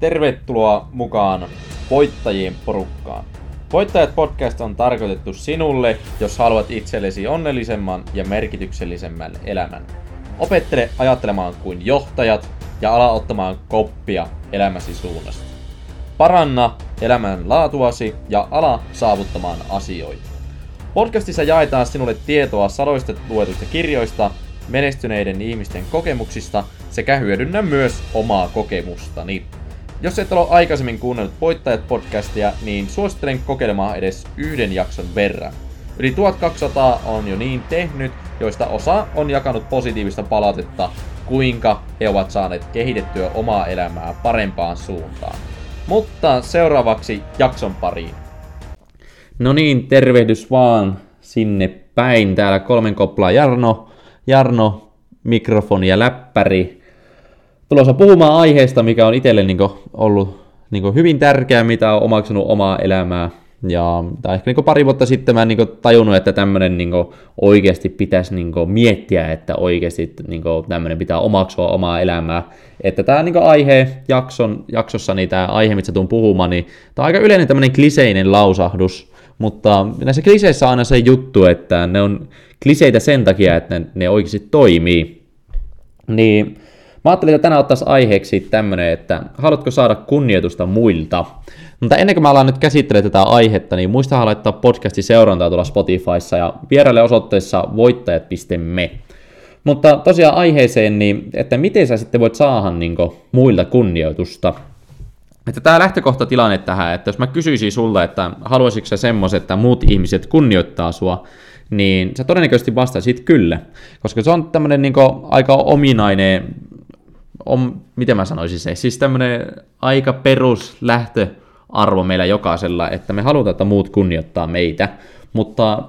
Tervetuloa mukaan voittajien porukkaan. Voittajat podcast on tarkoitettu sinulle, jos haluat itsellesi onnellisemman ja merkityksellisemmän elämän. Opettele ajattelemaan kuin johtajat ja ala ottamaan koppia elämäsi suunnasta. Paranna elämän laatuasi ja ala saavuttamaan asioita. Podcastissa jaetaan sinulle tietoa sadoista luetuista kirjoista, menestyneiden ihmisten kokemuksista sekä hyödynnä myös omaa kokemustani. Jos et ole aikaisemmin kuunnellut Voittajat podcastia, niin suosittelen kokeilemaan edes yhden jakson verran. Yli 1200 on jo niin tehnyt, joista osa on jakanut positiivista palautetta, kuinka he ovat saaneet kehitettyä omaa elämää parempaan suuntaan. Mutta seuraavaksi jakson pariin. No niin, tervehdys vaan sinne päin. Täällä kolmen koplaa Jarno, Jarno, mikrofoni ja läppäri. Tulossa puhumaan aiheesta, mikä on itselle niin ollut niin hyvin tärkeää, mitä on omaksunut omaa elämää. Ja tai ehkä niin pari vuotta sitten mä niin tajunnut, että tämmöinen niin oikeasti pitäisi niin miettiä, että oikeasti niin tämmöinen pitää omaksua omaa elämää. Että tämä niin aihe jakson, jaksossa, niin tämä aihe, mitä tuun puhumaan, niin tämä on aika yleinen tämmöinen kliseinen lausahdus, mutta näissä kliseissä on aina se juttu, että ne on kliseitä sen takia, että ne, ne oikeasti toimii. Niin mä ajattelin, että tänään ottaisiin aiheeksi tämmönen, että haluatko saada kunnioitusta muilta? Mutta ennen kuin mä alan nyt käsittelemään tätä aihetta, niin muistahan laittaa podcastin seurantaa tuolla Spotifyssa ja vieraille osoitteessa voittajat.me. Mutta tosiaan aiheeseen, niin että miten sä sitten voit saada niin kuin, muilta kunnioitusta? Että tämä lähtökohtatilanne tähän, että jos mä kysyisin sulle, että haluaisitko sä semmos, että muut ihmiset kunnioittaa sua, niin sä todennäköisesti vastaisit kyllä. Koska se on tämmöinen niin aika ominainen, om, miten mä sanoisin se, siis tämmöinen aika perus lähtöarvo meillä jokaisella, että me halutaan, että muut kunnioittaa meitä, mutta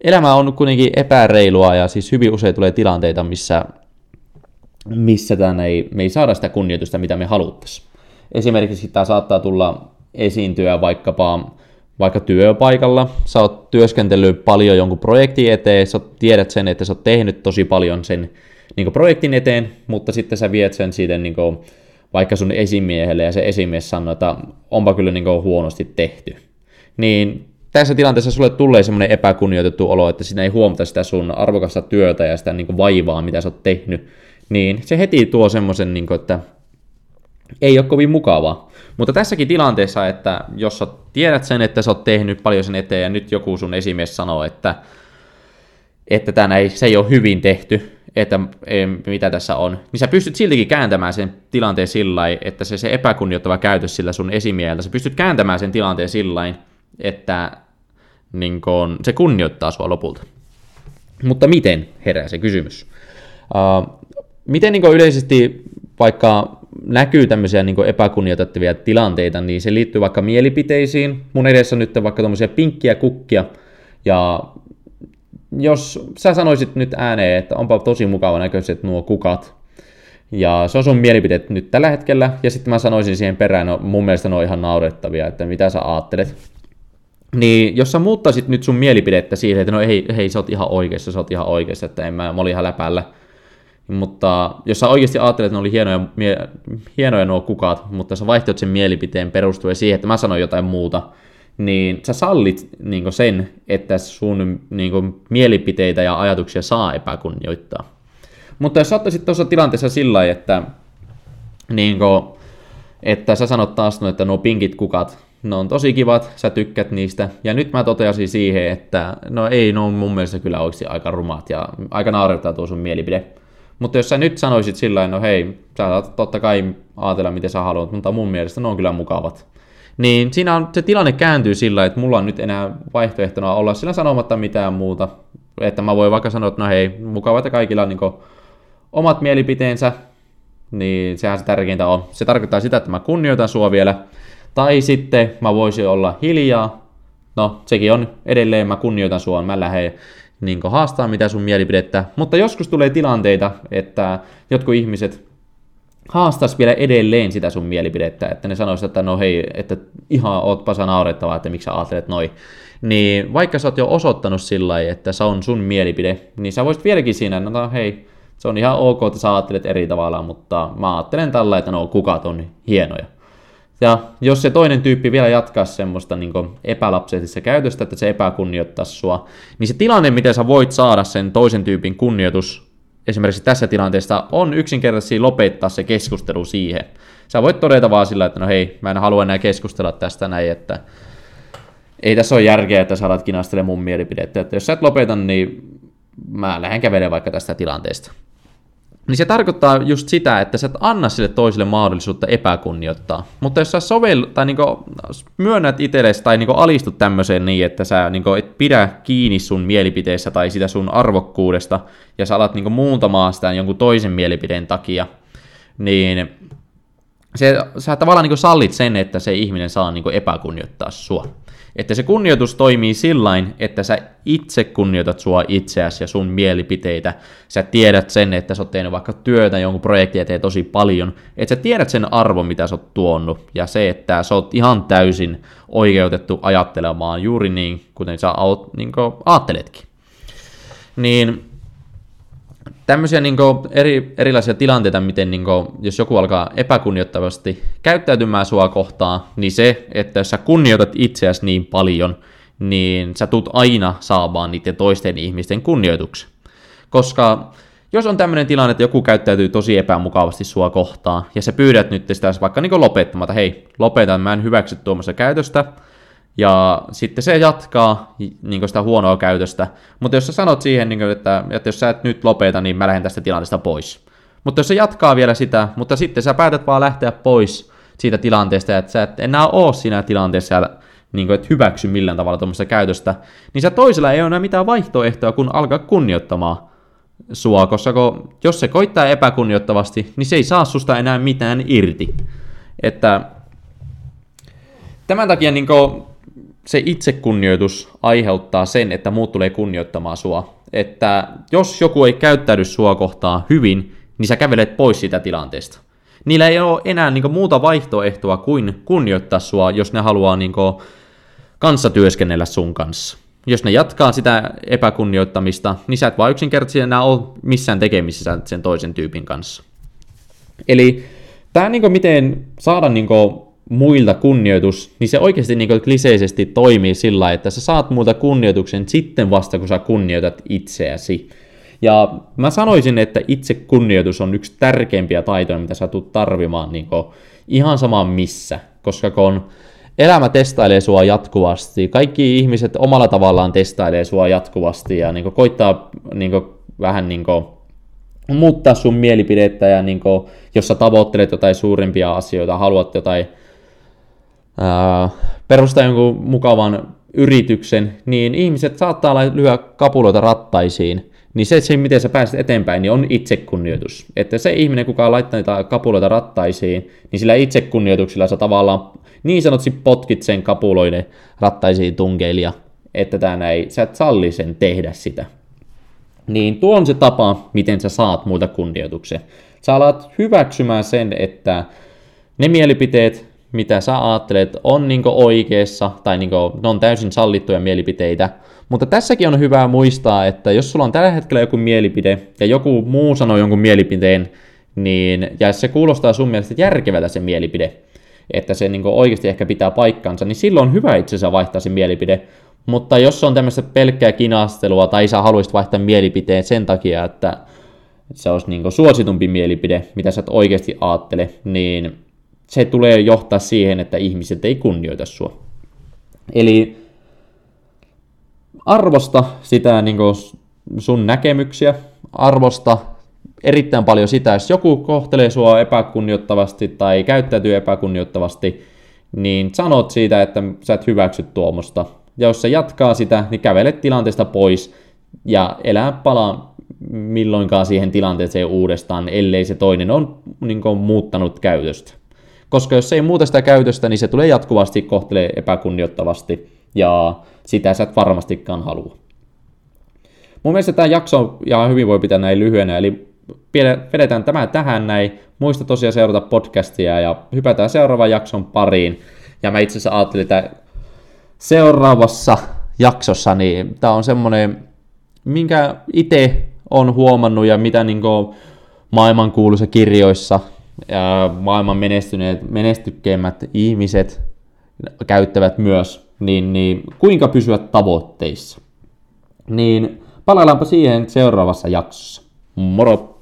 elämä on kuitenkin epäreilua ja siis hyvin usein tulee tilanteita, missä, missä tämän ei, me ei saada sitä kunnioitusta, mitä me haluttaisiin. Esimerkiksi tämä saattaa tulla esiintyä vaikkapa vaikka työpaikalla, sä oot työskentellyt paljon jonkun projektin eteen, sä tiedät sen, että sä oot tehnyt tosi paljon sen niin projektin eteen, mutta sitten sä viet sen siitä niin kuin, vaikka sun esimiehelle ja se esimies sanoo, että onpa kyllä niin kuin, huonosti tehty. Niin tässä tilanteessa sulle tulee semmoinen epäkunnioitettu olo, että sinä ei huomata sitä sun arvokasta työtä ja sitä niin kuin, vaivaa, mitä sä oot tehnyt, niin se heti tuo semmoisen, niin kuin, että ei ole kovin mukavaa. Mutta tässäkin tilanteessa, että jos sä tiedät sen, että sä oot tehnyt paljon sen eteen ja nyt joku sun esimies sanoo, että, että tämä ei, se ei ole hyvin tehty, että ei, mitä tässä on, niin sä pystyt siltikin kääntämään sen tilanteen sillä että se, se epäkunnioittava käytös sillä sun esimieltä, sä pystyt kääntämään sen tilanteen sillä että niin kun, se kunnioittaa sua lopulta. Mutta miten, herää se kysymys. Uh, miten niin yleisesti vaikka näkyy tämmöisiä niin epäkunnioitettavia tilanteita, niin se liittyy vaikka mielipiteisiin. Mun edessä on nyt vaikka tämmöisiä pinkkiä kukkia, ja jos sä sanoisit nyt ääneen, että onpa tosi mukava näköiset nuo kukat, ja se on sun mielipide nyt tällä hetkellä, ja sitten mä sanoisin siihen perään, no mun mielestä ne on ihan naurettavia, että mitä sä ajattelet. Niin jos sä muuttaisit nyt sun mielipidettä siihen, että no hei, hei sä oot ihan oikeassa, sä oot ihan oikeassa, että en mä, mä olin ihan läpällä, mutta jos sä oikeasti ajattelet, että ne oli hienoja, mie, hienoja nuo kukat, mutta sä vaihtoit sen mielipiteen perustuen siihen, että mä sanoin jotain muuta, niin sä sallit niin sen, että sun niin mielipiteitä ja ajatuksia saa epäkunnioittaa. Mutta jos sä tuossa tilanteessa sillä että, niin kuin, että sä sanot taas, että nuo pinkit kukat, ne on tosi kivat, sä tykkät niistä, ja nyt mä toteasin siihen, että no ei, no mun mielestä kyllä oikeasti aika rumat, ja aika naurettava tuo sun mielipide. Mutta jos sä nyt sanoisit sillä no hei, sä saat totta kai ajatella miten sä haluat, mutta mun mielestä ne on kyllä mukavat. Niin siinä on, se tilanne kääntyy sillä, että mulla on nyt enää vaihtoehtona olla sillä sanomatta mitään muuta. Että mä voin vaikka sanoa, että no hei, mukava, että kaikilla on niin omat mielipiteensä, niin sehän se tärkeintä on. Se tarkoittaa sitä, että mä kunnioitan sua vielä. Tai sitten mä voisin olla hiljaa. No, sekin on edelleen, mä kunnioitan sua, mä lähden niin haastaa mitä sun mielipidettä, mutta joskus tulee tilanteita, että jotkut ihmiset haastas vielä edelleen sitä sun mielipidettä, että ne sanoisivat, että no hei, että ihan ootpa sä naurettavaa, että miksi sä ajattelet noin. Niin vaikka sä oot jo osoittanut sillä että se on sun mielipide, niin sä voisit vieläkin siinä, no hei, se on ihan ok, että sä ajattelet eri tavalla, mutta mä ajattelen tällä, että no kukat on hienoja. Ja jos se toinen tyyppi vielä jatkaa semmoista niin epälapsellisessa käytöstä, että se epäkunnioittaa sua, niin se tilanne, miten sä voit saada sen toisen tyypin kunnioitus esimerkiksi tässä tilanteessa, on yksinkertaisesti lopettaa se keskustelu siihen. Sä voit todeta vaan sillä, että no hei, mä en halua enää keskustella tästä näin, että ei tässä ole järkeä, että sä alat kinastelemaan mun mielipidettä. Että jos sä et lopeta, niin mä lähden kävelemään vaikka tästä tilanteesta. Niin se tarkoittaa just sitä, että sä et anna sille toiselle mahdollisuutta epäkunnioittaa. Mutta jos sä sovel, tai niinku myönnät itsellesi tai niinku alistut tämmöiseen niin, että sä niinku et pidä kiinni sun mielipiteessä tai sitä sun arvokkuudesta, ja sä alat niinku muuntamaan sitä jonkun toisen mielipideen takia, niin se, sä tavallaan niinku sallit sen, että se ihminen saa niinku epäkunnioittaa sua. Että se kunnioitus toimii sillain, että sä itse kunnioitat sua itseäsi ja sun mielipiteitä. Sä tiedät sen, että sä oot tehnyt vaikka työtä jonkun projektin eteen tosi paljon. Että sä tiedät sen arvon, mitä sä oot tuonut. Ja se, että sä oot ihan täysin oikeutettu ajattelemaan juuri niin, kuten sä oot, niin ajatteletkin. Niin tämmöisiä niin kuin, eri, erilaisia tilanteita, miten niin kuin, jos joku alkaa epäkunnioittavasti käyttäytymään sua kohtaan, niin se, että jos sä kunnioitat itseäsi niin paljon, niin sä tulet aina saamaan niiden toisten ihmisten kunnioituksen. Koska jos on tämmöinen tilanne, että joku käyttäytyy tosi epämukavasti sua kohtaan, ja sä pyydät nyt sitä vaikka niin lopettamatta, hei, lopetan, mä en hyväksy tuommoista käytöstä, ja sitten se jatkaa niin sitä huonoa käytöstä. Mutta jos sä sanot siihen, niin kuin, että, että jos sä et nyt lopeta, niin mä lähden tästä tilanteesta pois. Mutta jos se jatkaa vielä sitä, mutta sitten sä päätät vaan lähteä pois siitä tilanteesta, että sä et enää oo siinä tilanteessa niin kuin, et hyväksy millään tavalla tuommoista käytöstä, niin sä toisella ei ole enää mitään vaihtoehtoa, kun alkaa kunnioittamaan sua, koska jos se koittaa epäkunnioittavasti, niin se ei saa susta enää mitään irti. Että tämän takia niin kuin, se itsekunnioitus aiheuttaa sen, että muut tulee kunnioittamaan sua. Että jos joku ei käyttäydy sua kohtaan hyvin, niin sä kävelet pois siitä tilanteesta. Niillä ei ole enää niin muuta vaihtoehtoa kuin kunnioittaa sua, jos ne haluaa niin kanssa työskennellä sun kanssa. Jos ne jatkaa sitä epäkunnioittamista, niin sä et vaan yksinkertaisesti enää ole missään tekemisissä sen toisen tyypin kanssa. Eli tämä niin miten saada niin muilta kunnioitus, niin se oikeasti niin kliseisesti toimii sillä, että sä saat muilta kunnioituksen sitten vasta, kun sä kunnioitat itseäsi. Ja mä sanoisin, että itse kunnioitus on yksi tärkeimpiä taitoja, mitä sä tulet tarvimaan niin ihan sama missä, koska kun elämä testailee sua jatkuvasti, kaikki ihmiset omalla tavallaan testailee sua jatkuvasti ja niin koittaa niin vähän niin muuttaa sun mielipidettä ja niin kuin, jos sä tavoittelet jotain suurimpia asioita, haluat jotain perustaa jonkun mukavan yrityksen, niin ihmiset saattaa lyödä kapuloita rattaisiin, niin se, se miten sä pääset eteenpäin, niin on itsekunnioitus. Että se ihminen, kuka laittaa niitä kapuloita rattaisiin, niin sillä itsekunnioituksella sä tavallaan niin sanotusti potkit sen kapuloiden rattaisiin tunkeilija, että tää ei, sä et salli sen tehdä sitä. Niin tuo on se tapa, miten sä saat muilta kunnioituksen. Sä alat hyväksymään sen, että ne mielipiteet, mitä sä ajattelet, on niin oikeassa tai niin ne on täysin sallittuja mielipiteitä. Mutta tässäkin on hyvä muistaa, että jos sulla on tällä hetkellä joku mielipide ja joku muu sanoo jonkun mielipiteen, niin, ja se kuulostaa sun mielestä järkevältä se mielipide, että se niin oikeasti ehkä pitää paikkansa, niin silloin on hyvä itse asiassa vaihtaa se mielipide. Mutta jos on tämmöistä pelkkää kinastelua tai sä haluaisit vaihtaa mielipiteen sen takia, että se olisi niin suositumpi mielipide, mitä sä et oikeasti ajattele, niin se tulee johtaa siihen, että ihmiset ei kunnioita sua. Eli arvosta sitä niin sun näkemyksiä, arvosta erittäin paljon sitä, jos joku kohtelee sua epäkunnioittavasti tai käyttäytyy epäkunnioittavasti, niin sanot siitä, että sä et hyväksy tuomosta. Ja jos se jatkaa sitä, niin kävelet tilanteesta pois ja elää palaa milloinkaan siihen tilanteeseen uudestaan, ellei se toinen on niin kuin, muuttanut käytöstä. Koska jos ei muuta sitä käytöstä, niin se tulee jatkuvasti kohtelee epäkunnioittavasti, ja sitä sä et varmastikaan halua. Mun mielestä tämä jakso ja hyvin voi pitää näin lyhyenä, eli vedetään tämä tähän näin. Muista tosiaan seurata podcastia ja hypätään seuraavan jakson pariin. Ja mä itse asiassa ajattelin, että seuraavassa jaksossa, niin tämä on semmoinen, minkä itse on huomannut ja mitä niin maailmankuuluisa kirjoissa maailman menestyneet, menestykkeimmät ihmiset käyttävät myös, niin, niin kuinka pysyä tavoitteissa. Niin palaillaanpa siihen seuraavassa jaksossa. Moro!